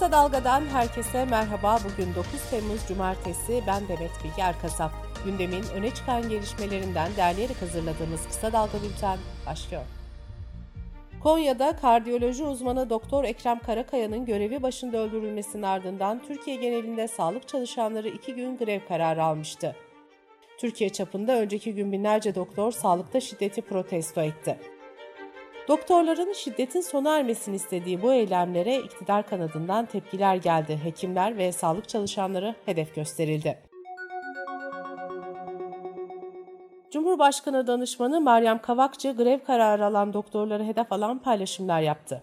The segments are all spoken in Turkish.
Kısa Dalga'dan herkese merhaba. Bugün 9 Temmuz Cumartesi. Ben Demet Bilge Erkasap. Gündemin öne çıkan gelişmelerinden derleyerek hazırladığımız Kısa Dalga Bülten başlıyor. Konya'da kardiyoloji uzmanı Doktor Ekrem Karakaya'nın görevi başında öldürülmesinin ardından Türkiye genelinde sağlık çalışanları iki gün grev kararı almıştı. Türkiye çapında önceki gün binlerce doktor sağlıkta şiddeti protesto etti. Doktorların şiddetin sona ermesini istediği bu eylemlere iktidar kanadından tepkiler geldi. Hekimler ve sağlık çalışanları hedef gösterildi. Cumhurbaşkanı danışmanı Meryem Kavakçı grev kararı alan doktorları hedef alan paylaşımlar yaptı.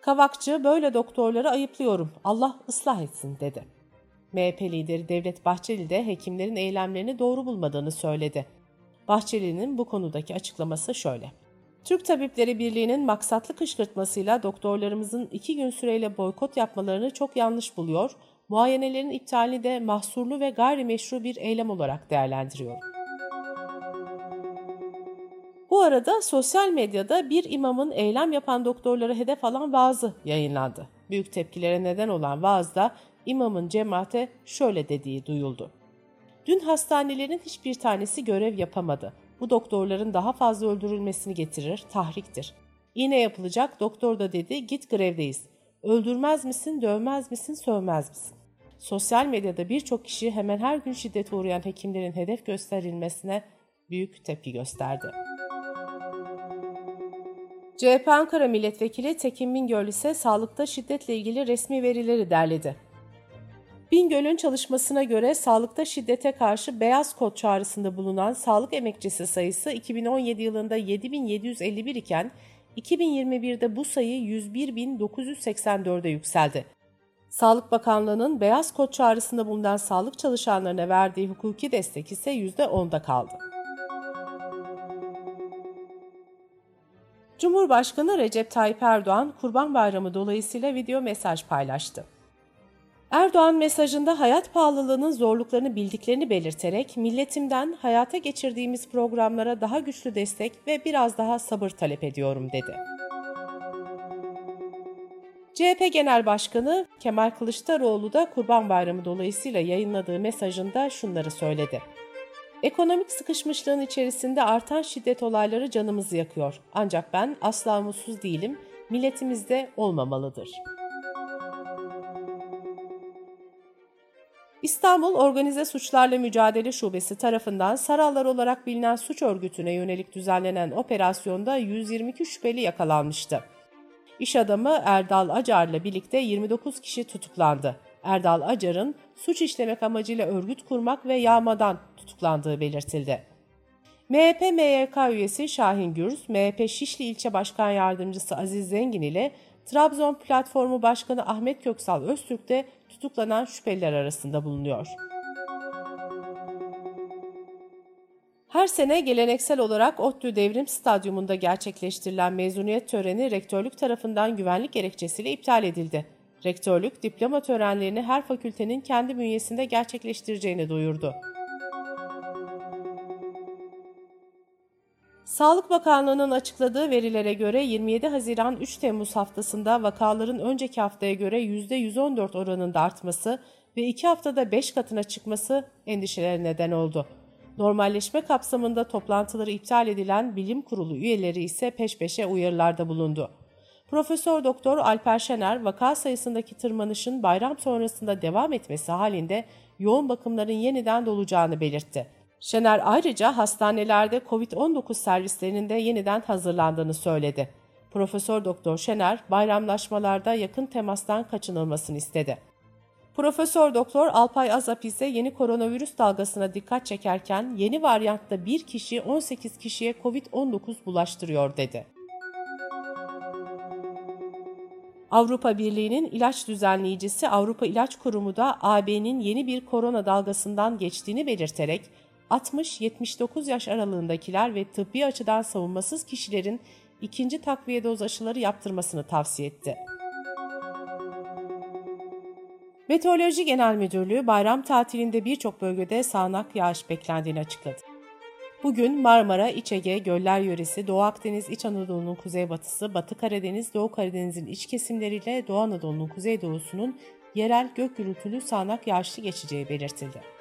Kavakçı böyle doktorları ayıplıyorum Allah ıslah etsin dedi. MHP lideri Devlet Bahçeli de hekimlerin eylemlerini doğru bulmadığını söyledi. Bahçeli'nin bu konudaki açıklaması şöyle. Türk Tabipleri Birliği'nin maksatlı kışkırtmasıyla doktorlarımızın iki gün süreyle boykot yapmalarını çok yanlış buluyor, muayenelerin iptalini de mahsurlu ve gayrimeşru bir eylem olarak değerlendiriyor. Bu arada sosyal medyada bir imamın eylem yapan doktorları hedef alan vaazı yayınlandı. Büyük tepkilere neden olan vaazda imamın cemaate şöyle dediği duyuldu. Dün hastanelerin hiçbir tanesi görev yapamadı. Bu doktorların daha fazla öldürülmesini getirir, tahriktir. İğne yapılacak, doktor da dedi git grevdeyiz. Öldürmez misin, dövmez misin, sövmez misin? Sosyal medyada birçok kişi hemen her gün şiddete uğrayan hekimlerin hedef gösterilmesine büyük tepki gösterdi. CHP Ankara Milletvekili Tekin Bingöl ise sağlıkta şiddetle ilgili resmi verileri derledi. Bingöl'ün çalışmasına göre sağlıkta şiddete karşı beyaz kod çağrısında bulunan sağlık emekçisi sayısı 2017 yılında 7751 iken 2021'de bu sayı 101.984'e yükseldi. Sağlık Bakanlığı'nın beyaz kod çağrısında bulunan sağlık çalışanlarına verdiği hukuki destek ise %10'da kaldı. Cumhurbaşkanı Recep Tayyip Erdoğan, Kurban Bayramı dolayısıyla video mesaj paylaştı. Erdoğan mesajında hayat pahalılığının zorluklarını bildiklerini belirterek milletimden hayata geçirdiğimiz programlara daha güçlü destek ve biraz daha sabır talep ediyorum dedi. CHP Genel Başkanı Kemal Kılıçdaroğlu da Kurban Bayramı dolayısıyla yayınladığı mesajında şunları söyledi. Ekonomik sıkışmışlığın içerisinde artan şiddet olayları canımızı yakıyor. Ancak ben asla mutsuz değilim, milletimiz de olmamalıdır.'' İstanbul Organize Suçlarla Mücadele Şubesi tarafından Sarallar olarak bilinen suç örgütüne yönelik düzenlenen operasyonda 122 şüpheli yakalanmıştı. İş adamı Erdal Acar'la birlikte 29 kişi tutuklandı. Erdal Acar'ın suç işlemek amacıyla örgüt kurmak ve yağmadan tutuklandığı belirtildi. MHP MYK üyesi Şahin Gürz, MHP Şişli İlçe Başkan Yardımcısı Aziz Zengin ile Trabzon Platformu Başkanı Ahmet Köksal Öztürk de tutuklanan şüpheliler arasında bulunuyor. Her sene geleneksel olarak ODTÜ Devrim Stadyumunda gerçekleştirilen mezuniyet töreni rektörlük tarafından güvenlik gerekçesiyle iptal edildi. Rektörlük diploma törenlerini her fakültenin kendi bünyesinde gerçekleştireceğini duyurdu. Sağlık Bakanlığı'nın açıkladığı verilere göre 27 Haziran 3 Temmuz haftasında vakaların önceki haftaya göre %114 oranında artması ve 2 haftada 5 katına çıkması endişelere neden oldu. Normalleşme kapsamında toplantıları iptal edilen bilim kurulu üyeleri ise peş peşe uyarılarda bulundu. Profesör Doktor Alper Şener vaka sayısındaki tırmanışın bayram sonrasında devam etmesi halinde yoğun bakımların yeniden dolacağını belirtti. Şener ayrıca hastanelerde COVID-19 servislerinin de yeniden hazırlandığını söyledi. Profesör Doktor Şener bayramlaşmalarda yakın temastan kaçınılmasını istedi. Profesör Doktor Alpay Azap ise yeni koronavirüs dalgasına dikkat çekerken yeni varyantta bir kişi 18 kişiye COVID-19 bulaştırıyor dedi. Avrupa Birliği'nin ilaç düzenleyicisi Avrupa İlaç Kurumu da AB'nin yeni bir korona dalgasından geçtiğini belirterek 60-79 yaş aralığındakiler ve tıbbi açıdan savunmasız kişilerin ikinci takviye doz aşıları yaptırmasını tavsiye etti. Meteoroloji Genel Müdürlüğü bayram tatilinde birçok bölgede sağanak yağış beklendiğini açıkladı. Bugün Marmara, İç Ege, Göller Yöresi, Doğu Akdeniz, İç Anadolu'nun kuzeybatısı, Batı Karadeniz, Doğu Karadeniz'in iç kesimleriyle Doğu Anadolu'nun kuzeydoğusunun yerel gök gürültülü sağanak yağışlı geçeceği belirtildi.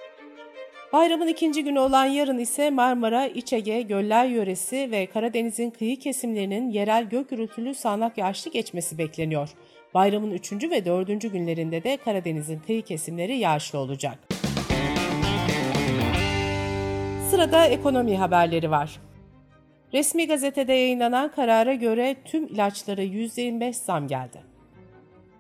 Bayramın ikinci günü olan yarın ise Marmara, İç Ege, Göller Yöresi ve Karadeniz'in kıyı kesimlerinin yerel gök gürültülü sağanak yağışlı geçmesi bekleniyor. Bayramın üçüncü ve dördüncü günlerinde de Karadeniz'in kıyı kesimleri yağışlı olacak. Sırada ekonomi haberleri var. Resmi gazetede yayınlanan karara göre tüm ilaçlara %25 zam geldi.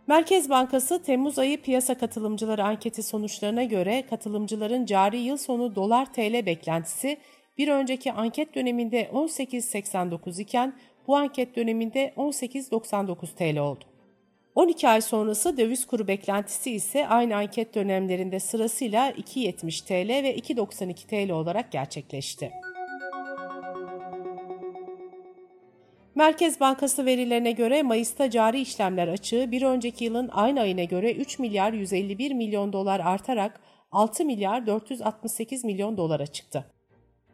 Merkez Bankası Temmuz ayı piyasa katılımcıları anketi sonuçlarına göre katılımcıların cari yıl sonu dolar TL beklentisi bir önceki anket döneminde 18.89 iken bu anket döneminde 18.99 TL oldu. 12 ay sonrası döviz kuru beklentisi ise aynı anket dönemlerinde sırasıyla 2.70 TL ve 2.92 TL olarak gerçekleşti. Merkez Bankası verilerine göre Mayıs'ta cari işlemler açığı bir önceki yılın aynı ayına göre 3 milyar 151 milyon dolar artarak 6 milyar 468 milyon dolara çıktı.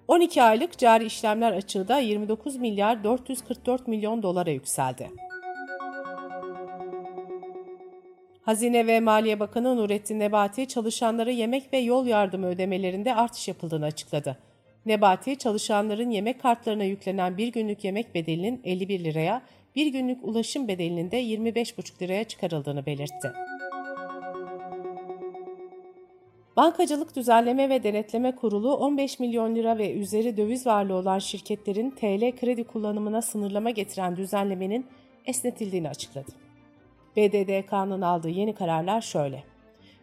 12 aylık cari işlemler açığı da 29 milyar 444 milyon dolara yükseldi. Hazine ve Maliye Bakanı Nurettin Nebati çalışanlara yemek ve yol yardımı ödemelerinde artış yapıldığını açıkladı. Nebati, çalışanların yemek kartlarına yüklenen bir günlük yemek bedelinin 51 liraya, bir günlük ulaşım bedelinin de 25,5 liraya çıkarıldığını belirtti. Bankacılık Düzenleme ve Denetleme Kurulu 15 milyon lira ve üzeri döviz varlığı olan şirketlerin TL kredi kullanımına sınırlama getiren düzenlemenin esnetildiğini açıkladı. BDDK'nın aldığı yeni kararlar şöyle.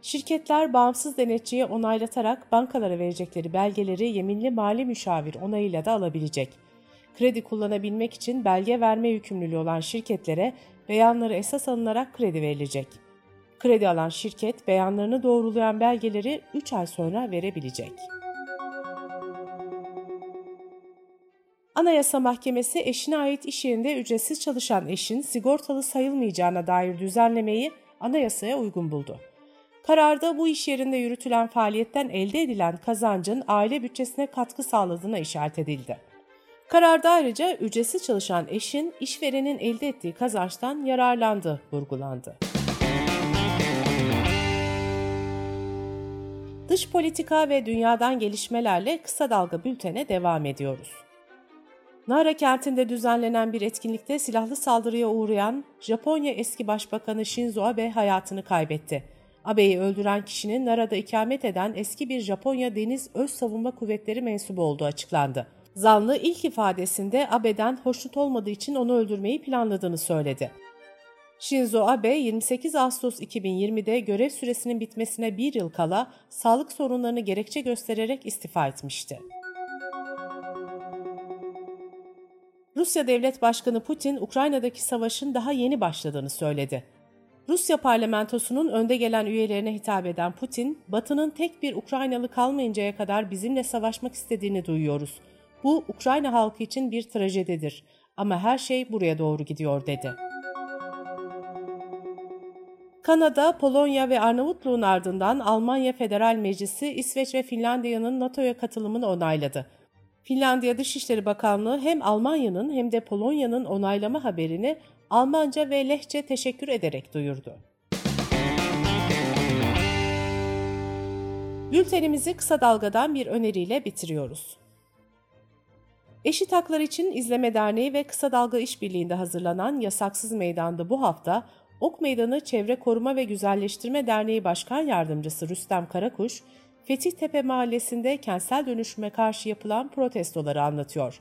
Şirketler bağımsız denetçiye onaylatarak bankalara verecekleri belgeleri yeminli mali müşavir onayıyla da alabilecek. Kredi kullanabilmek için belge verme yükümlülüğü olan şirketlere beyanları esas alınarak kredi verilecek. Kredi alan şirket beyanlarını doğrulayan belgeleri 3 ay sonra verebilecek. Anayasa Mahkemesi eşine ait iş yerinde ücretsiz çalışan eşin sigortalı sayılmayacağına dair düzenlemeyi anayasaya uygun buldu. Kararda bu iş yerinde yürütülen faaliyetten elde edilen kazancın aile bütçesine katkı sağladığına işaret edildi. Kararda ayrıca ücretsiz çalışan eşin işverenin elde ettiği kazançtan yararlandı vurgulandı. Dış politika ve dünyadan gelişmelerle kısa dalga bültene devam ediyoruz. Nara kentinde düzenlenen bir etkinlikte silahlı saldırıya uğrayan Japonya eski başbakanı Shinzo Abe hayatını kaybetti. Abe'yi öldüren kişinin Nara'da ikamet eden eski bir Japonya Deniz Öz Savunma Kuvvetleri mensubu olduğu açıklandı. Zanlı ilk ifadesinde Abe'den hoşnut olmadığı için onu öldürmeyi planladığını söyledi. Shinzo Abe 28 Ağustos 2020'de görev süresinin bitmesine bir yıl kala sağlık sorunlarını gerekçe göstererek istifa etmişti. Rusya Devlet Başkanı Putin, Ukrayna'daki savaşın daha yeni başladığını söyledi. Rusya parlamentosunun önde gelen üyelerine hitap eden Putin, Batı'nın tek bir Ukraynalı kalmayıncaya kadar bizimle savaşmak istediğini duyuyoruz. Bu Ukrayna halkı için bir trajedidir ama her şey buraya doğru gidiyor dedi. Kanada, Polonya ve Arnavutluğun ardından Almanya Federal Meclisi İsveç ve Finlandiya'nın NATO'ya katılımını onayladı. Finlandiya Dışişleri Bakanlığı hem Almanya'nın hem de Polonya'nın onaylama haberini Almanca ve Lehçe teşekkür ederek duyurdu. Bültenimizi kısa dalgadan bir öneriyle bitiriyoruz. Eşit Haklar için İzleme Derneği ve Kısa Dalga İşbirliği'nde hazırlanan Yasaksız Meydan'da bu hafta Ok Meydanı Çevre Koruma ve Güzelleştirme Derneği Başkan Yardımcısı Rüstem Karakuş, Fetih Mahallesi'nde kentsel dönüşüme karşı yapılan protestoları anlatıyor.